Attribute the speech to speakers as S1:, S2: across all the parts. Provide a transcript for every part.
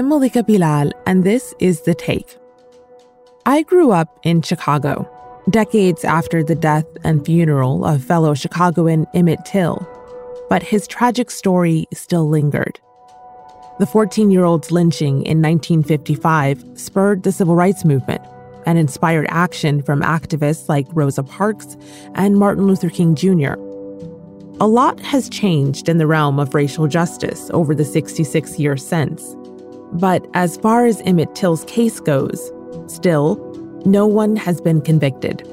S1: I'm Malika Bilal, and this is The Take. I grew up in Chicago, decades after the death and funeral of fellow Chicagoan Emmett Till, but his tragic story still lingered. The 14 year old's lynching in 1955 spurred the civil rights movement and inspired action from activists like Rosa Parks and Martin Luther King Jr. A lot has changed in the realm of racial justice over the 66 years since. But as far as Emmett Till's case goes, still, no one has been convicted.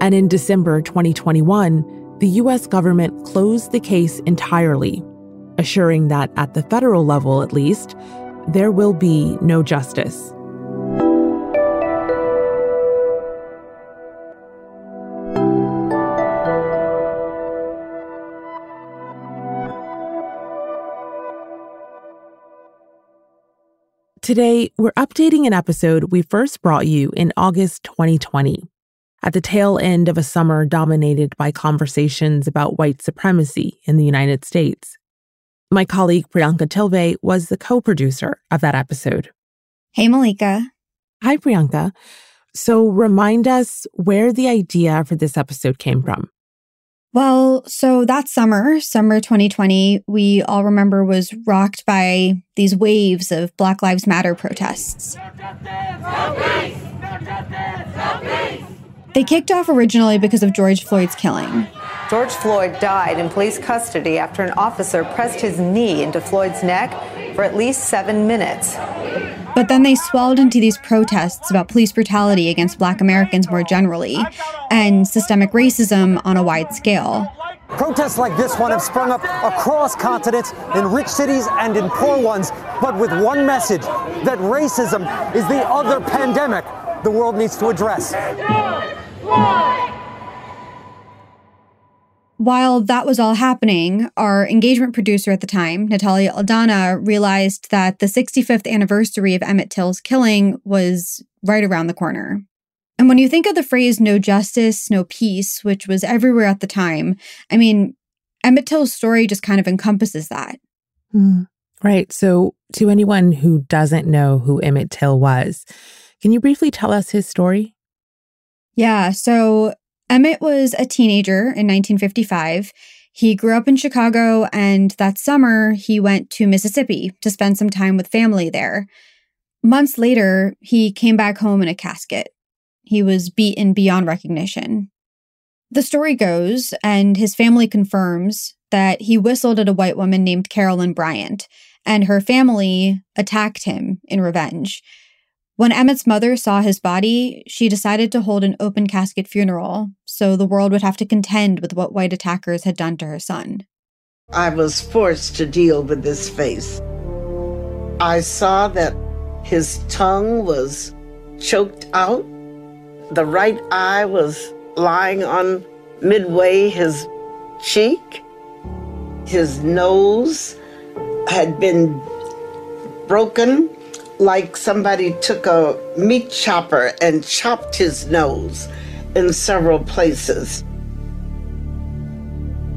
S1: And in December 2021, the US government closed the case entirely assuring that at the federal level, at least, there will be no justice. Today, we're updating an episode we first brought you in August 2020, at the tail end of a summer dominated by conversations about white supremacy in the United States. My colleague Priyanka Tilve was the co producer of that episode.
S2: Hey, Malika.
S1: Hi, Priyanka. So, remind us where the idea for this episode came from.
S2: Well, so that summer, summer 2020, we all remember was rocked by these waves of Black Lives Matter protests. They kicked off originally because of George Floyd's killing.
S3: George Floyd died in police custody after an officer pressed his knee into Floyd's neck for at least seven minutes.
S2: But then they swelled into these protests about police brutality against black Americans more generally and systemic racism on a wide scale.
S4: Protests like this one have sprung up across continents, in rich cities and in poor ones, but with one message that racism is the other pandemic the world needs to address.
S2: While that was all happening, our engagement producer at the time, Natalia Aldana, realized that the 65th anniversary of Emmett Till's killing was right around the corner. And when you think of the phrase no justice, no peace, which was everywhere at the time, I mean, Emmett Till's story just kind of encompasses that.
S1: Mm, right. So, to anyone who doesn't know who Emmett Till was, can you briefly tell us his story?
S2: Yeah. So, Emmett was a teenager in 1955. He grew up in Chicago, and that summer he went to Mississippi to spend some time with family there. Months later, he came back home in a casket. He was beaten beyond recognition. The story goes, and his family confirms, that he whistled at a white woman named Carolyn Bryant, and her family attacked him in revenge. When Emmett's mother saw his body, she decided to hold an open casket funeral so the world would have to contend with what white attackers had done to her son.
S5: I was forced to deal with this face. I saw that his tongue was choked out, the right eye was lying on midway his cheek, his nose had been broken like somebody took a meat chopper and chopped his nose in several places.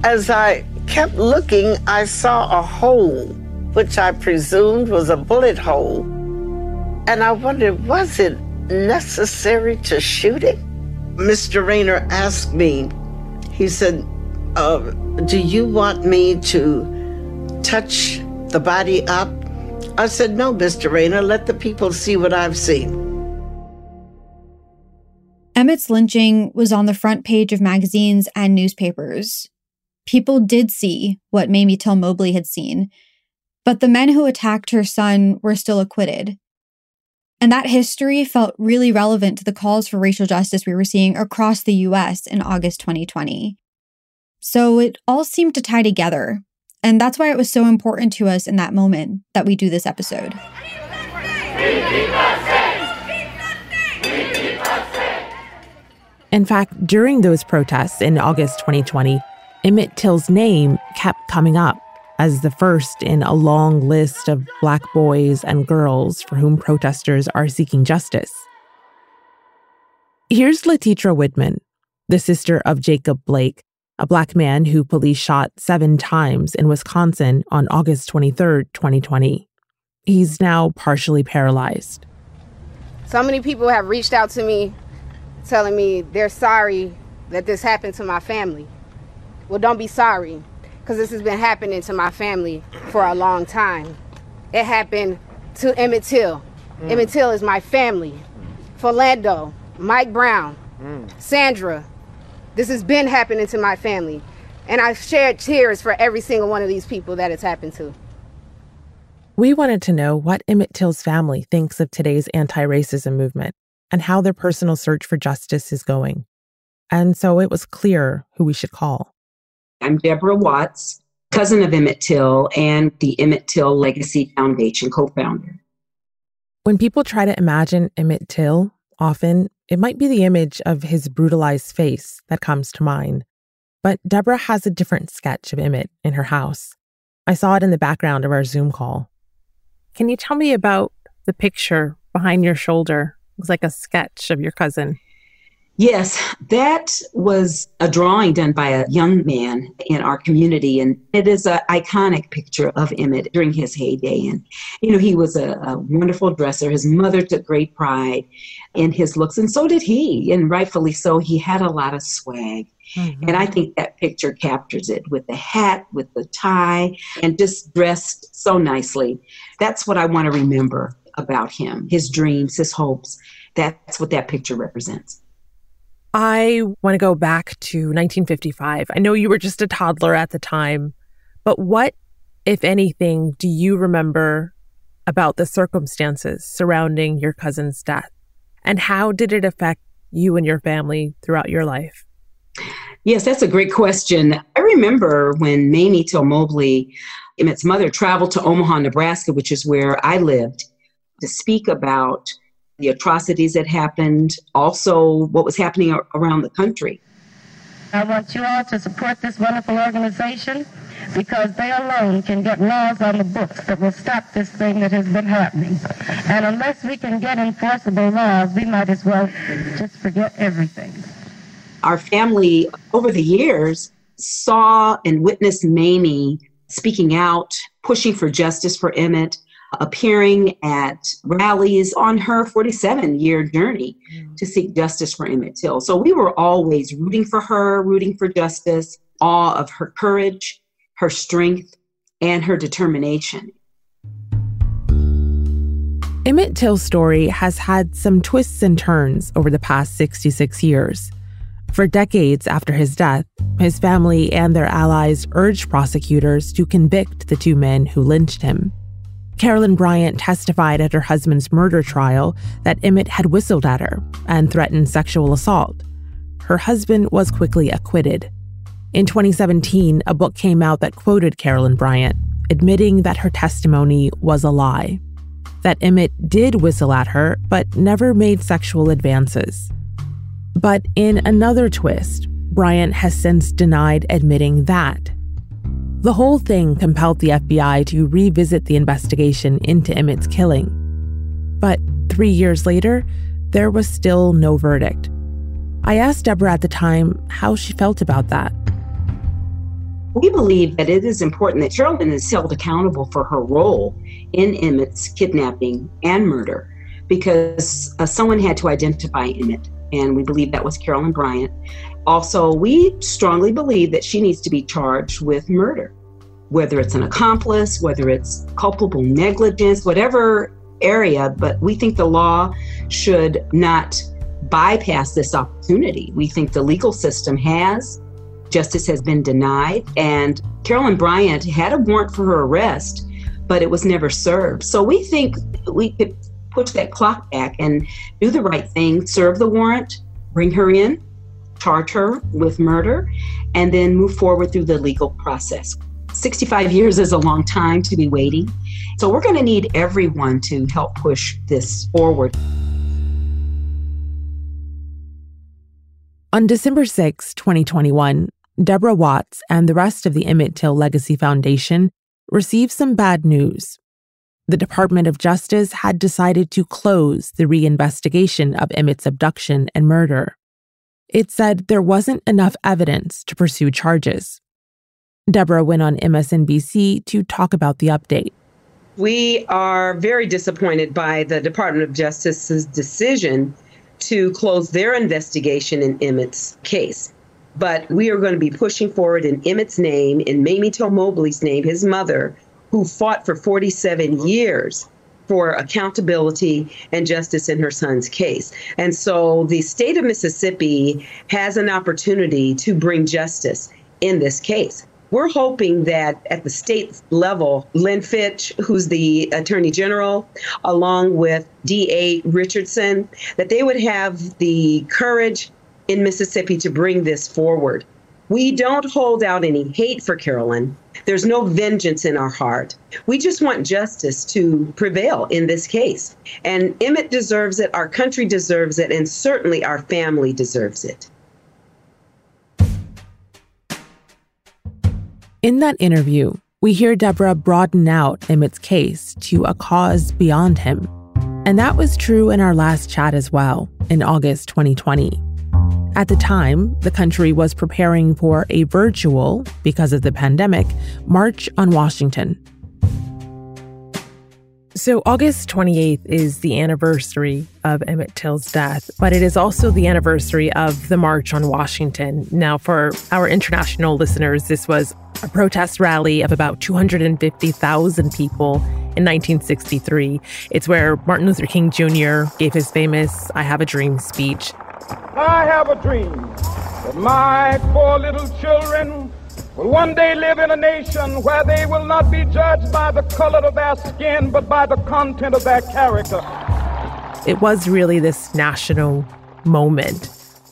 S5: As I kept looking, I saw a hole, which I presumed was a bullet hole. And I wondered, was it necessary to shoot it? Mr. Rayner asked me, he said, uh, Do you want me to touch the body up I said, No, Mr. Rayner, let the people see what I've seen.
S2: Emmett's lynching was on the front page of magazines and newspapers. People did see what Mamie Till Mobley had seen, but the men who attacked her son were still acquitted. And that history felt really relevant to the calls for racial justice we were seeing across the US in August 2020. So it all seemed to tie together and that's why it was so important to us in that moment that we do this episode.
S1: In fact, during those protests in August 2020, Emmett Till's name kept coming up as the first in a long list of Black boys and girls for whom protesters are seeking justice. Here's Letetra Widman, the sister of Jacob Blake, a black man who police shot seven times in Wisconsin on August 23, 2020. He's now partially paralyzed.
S6: So many people have reached out to me telling me they're sorry that this happened to my family. Well, don't be sorry, because this has been happening to my family for a long time. It happened to Emmett Till. Mm. Emmett Till is my family. Philando, Mike Brown, mm. Sandra. This has been happening to my family. And I've shared tears for every single one of these people that it's happened to.
S1: We wanted to know what Emmett Till's family thinks of today's anti racism movement and how their personal search for justice is going. And so it was clear who we should call.
S7: I'm Deborah Watts, cousin of Emmett Till and the Emmett Till Legacy Foundation co founder.
S1: When people try to imagine Emmett Till, often it might be the image of his brutalized face that comes to mind. But Deborah has a different sketch of Emmett in her house. I saw it in the background of our Zoom call. Can you tell me about the picture behind your shoulder? It was like a sketch of your cousin.
S7: Yes, that was a drawing done by a young man in our community, and it is an iconic picture of Emmett during his heyday. And you know, he was a, a, wonderful dresser. His mother took great pride in his looks, and so did he, and rightfully so. He had a lot of swag, mm-hmm. and I think that picture captures it with the hat, with the tie, and just dressed so nicely. That's what I want to remember about him: his dreams, his hopes. That's what that picture represents.
S1: I want to go back to 1955. I know you were just a toddler at the time, but what, if anything, do you remember about the circumstances surrounding your cousin's death? And how did it affect you and your family throughout your life?
S7: Yes, that's a great question. I remember when Mamie Till Mobley, Emmett's mother, traveled to Omaha, Nebraska, which is where I lived, to speak about the atrocities that happened, also what was happening around the country.
S8: I want you all to support this wonderful organization because they alone can get laws on the books that will stop this thing that has been happening. And unless we can get enforceable laws, we might as well just forget everything.
S7: Our family, over the years, saw and witnessed Mamie speaking out, pushing for justice for Emmett, appearing at rallies on her 47 year journey mm. to seek justice for Emmett Till. So we were always rooting for her, rooting for justice, awe of her courage, her strength, and her determination.
S1: Emmett Till's story has had some twists and turns over the past 66 years. For decades after his death, his family and their allies urged prosecutors to convict the two men who lynched him. Carolyn Bryant testified at her husband's murder trial that Emmett had whistled at her and threatened sexual assault. Her husband was quickly acquitted. In 2017, a book came out that quoted Carolyn Bryant, admitting that her testimony was a lie. That Emmett did whistle at her, but never made sexual advances. But in another twist, Bryant has since denied admitting that. The whole thing compelled the FBI to revisit the investigation into Emmett's killing. But three years later, there was still no verdict. I asked Deborah at the time how she felt about that.
S7: We believe that it is important that Carolyn is held accountable for her role in Emmett's kidnapping and murder because uh, someone had to identify Emmett, and we believe that was Carolyn Bryant. Also, we strongly believe that she needs to be charged with murder, whether it's an accomplice, whether it's culpable negligence, whatever area, but we think the law should not bypass this opportunity. We think the legal system has. Justice has been denied. And Carolyn Bryant had a warrant for her arrest, but it was never served. So we think we could push that clock back and do the right thing, serve the warrant, bring her in, charge her with murder, and then move forward through the legal process. 65 years is a long time to be waiting. So we're going to need everyone to help push this forward.
S1: On December 6, 2021, Deborah Watts and the rest of the Emmett Till Legacy Foundation received some bad news. The Department of Justice had decided to close the reinvestigation of Emmett's abduction and murder. It said there wasn't enough evidence to pursue charges. Deborah went on MSNBC to talk about the update.
S7: We are very disappointed by the Department of Justice's decision to close their investigation in Emmett's case. But we are going to be pushing forward in Emmett's name, in Mamie Till Mobley's name, his mother, who fought for 47 years for accountability and justice in her son's case. And so the state of Mississippi has an opportunity to bring justice in this case. We're hoping that at the state level, Lynn Fitch, who's the Attorney General, along with D.A. Richardson, that they would have the courage in Mississippi to bring this forward. We don't hold out any hate for Carolyn. There's no vengeance in our heart. We just want justice to prevail in this case. And Emmett deserves it, our country deserves it, and certainly our family deserves it.
S1: In that interview, we hear Deborah broaden out Emmett's case to a cause beyond him. And that was true in our last chat as well, in August 2020. At the time, the country was preparing for a virtual, because of the pandemic, March on Washington. So, August 28th is the anniversary of Emmett Till's death, but it is also the anniversary of the March on Washington. Now, for our international listeners, this was a protest rally of about 250,000 people in 1963. It's where Martin Luther King Jr. gave his famous I Have a Dream speech.
S9: I have a dream that my four little children will one day live in a nation where they will not be judged by the color of their skin, but by the content of their character.
S1: It was really this national moment.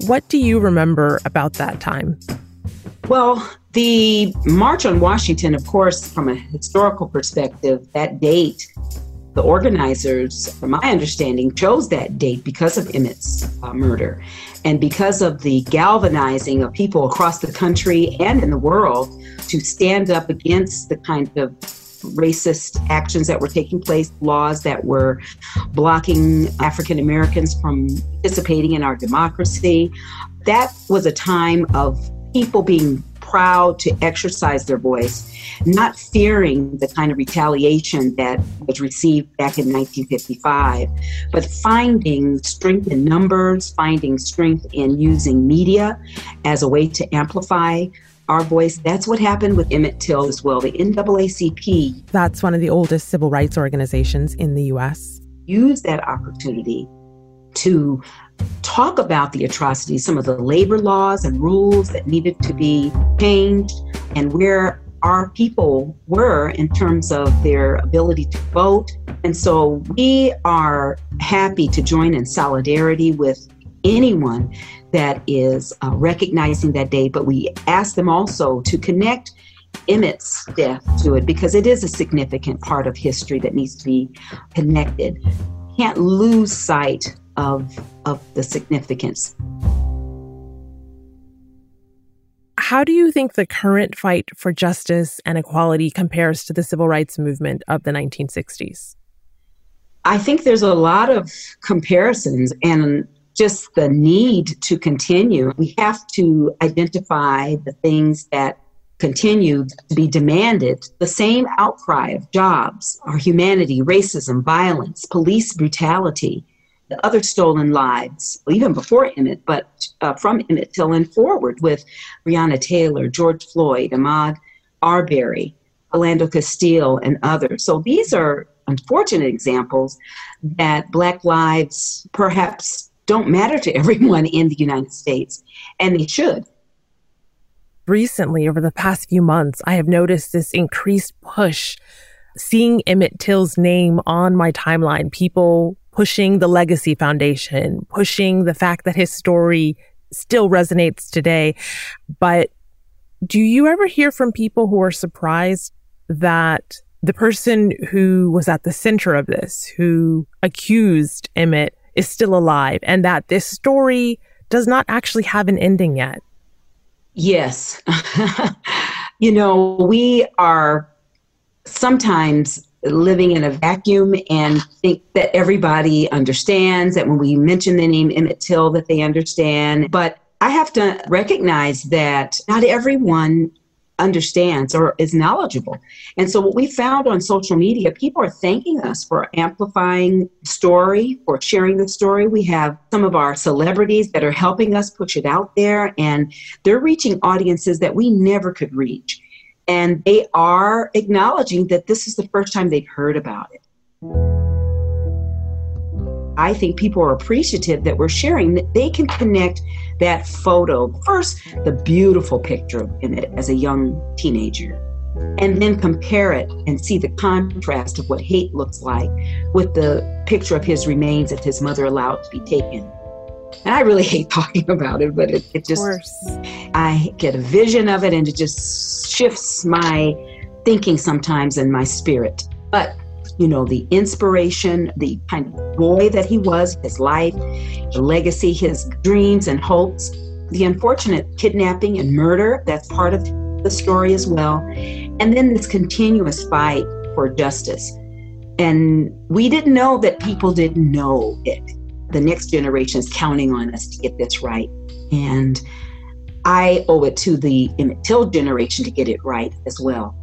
S1: What do you remember about that time?
S7: Well, the March on Washington, of course, from a historical perspective, that date the organizers, from my understanding, chose that date because of Emmett's uh, murder and because of the galvanizing of people across the country and in the world to stand up against the kind of racist actions that were taking place, laws that were blocking African Americans from participating in our democracy. That was a time of people being proud to exercise their voice, not fearing the kind of retaliation that was received back in 1955, but finding strength in numbers, finding strength in using media as a way to amplify our voice. That's what happened with Emmett Till as well. The NAACP.
S1: That's one of the oldest civil rights organizations in the U.S.
S7: Use that opportunity to talk about the atrocities, some of the labor laws and rules that needed to be changed, and where our people were in terms of their ability to vote. And so we are happy to join in solidarity with anyone that is uh, recognizing that day, but we ask them also to connect Emmett's death to it because it is a significant part of history that needs to be connected. Can't lose sight of, of the significance.
S1: How do you think the current fight for justice and equality compares to the civil rights movement of the 1960s?
S7: I think there's a lot of comparisons and just the need to continue. We have to identify the things that continue to be demanded. The same outcry of jobs, our humanity, racism, violence, police brutality, the other stolen lives, even before Emmett, but uh, from Emmett Till and forward with Breonna Taylor, George Floyd, Ahmaud Arbery, Philando Castile, and others. So these are unfortunate examples that Black lives perhaps don't matter to everyone in the United States, and they should.
S1: Recently, over the past few months, I have noticed this increased push. Seeing Emmett Till's name on my timeline, people pushing the Legacy Foundation, pushing the fact that his story still resonates today. But do you ever hear from people who are surprised that the person who was at the center of this, who accused Emmett, is still alive and that this story does not actually have an ending yet?
S7: Yes. you know, we are sometimes living in a vacuum and think that everybody understands that when we mention the name Emmett Till that they understand. But I have to recognize that not everyone understands or is knowledgeable. And so, what we found on social media, people are thanking us for amplifying the story, for sharing the story. We have some of our celebrities that are helping us push it out there, and they're reaching audiences that we never could reach. And they are acknowledging that this is the first time they've heard about it. I think people are appreciative that we're sharing that they can connect that photo. First the beautiful picture in it as a young teenager and then compare it and see the contrast of what hate looks like with the picture of his remains that his mother allowed to be taken. And I really hate talking about it, but it, it just, I get a vision of it and it just shifts my thinking sometimes and my spirit. But you know, the inspiration, the kind of boy that he was, his life, the legacy, his dreams and hopes, the unfortunate kidnapping and murder, that's part of the story as well. And then this continuous fight for justice. And we didn't know that people didn't know it. The next generation is counting on us to get this right. And I owe it to the Till generation to get it right as well.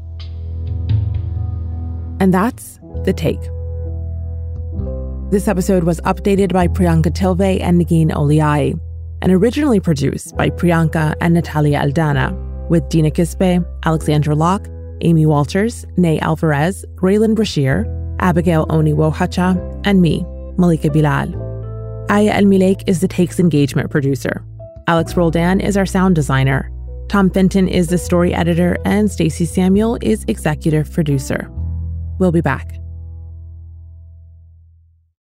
S1: And that's the Take. This episode was updated by Priyanka Tilve and Negin Owliaei, and originally produced by Priyanka and Natalia Aldana, with Dina Kesbeh, Alexandra Locke, Amy Walters, Ney Alvarez, Raylan Brashear, Abigail Oni Wohacha, and me, Malika Bilal. Aya El is the Take's engagement producer. Alex Roldan is our sound designer. Tom Fenton is the story editor, and Stacey Samuel is executive producer. We'll be back.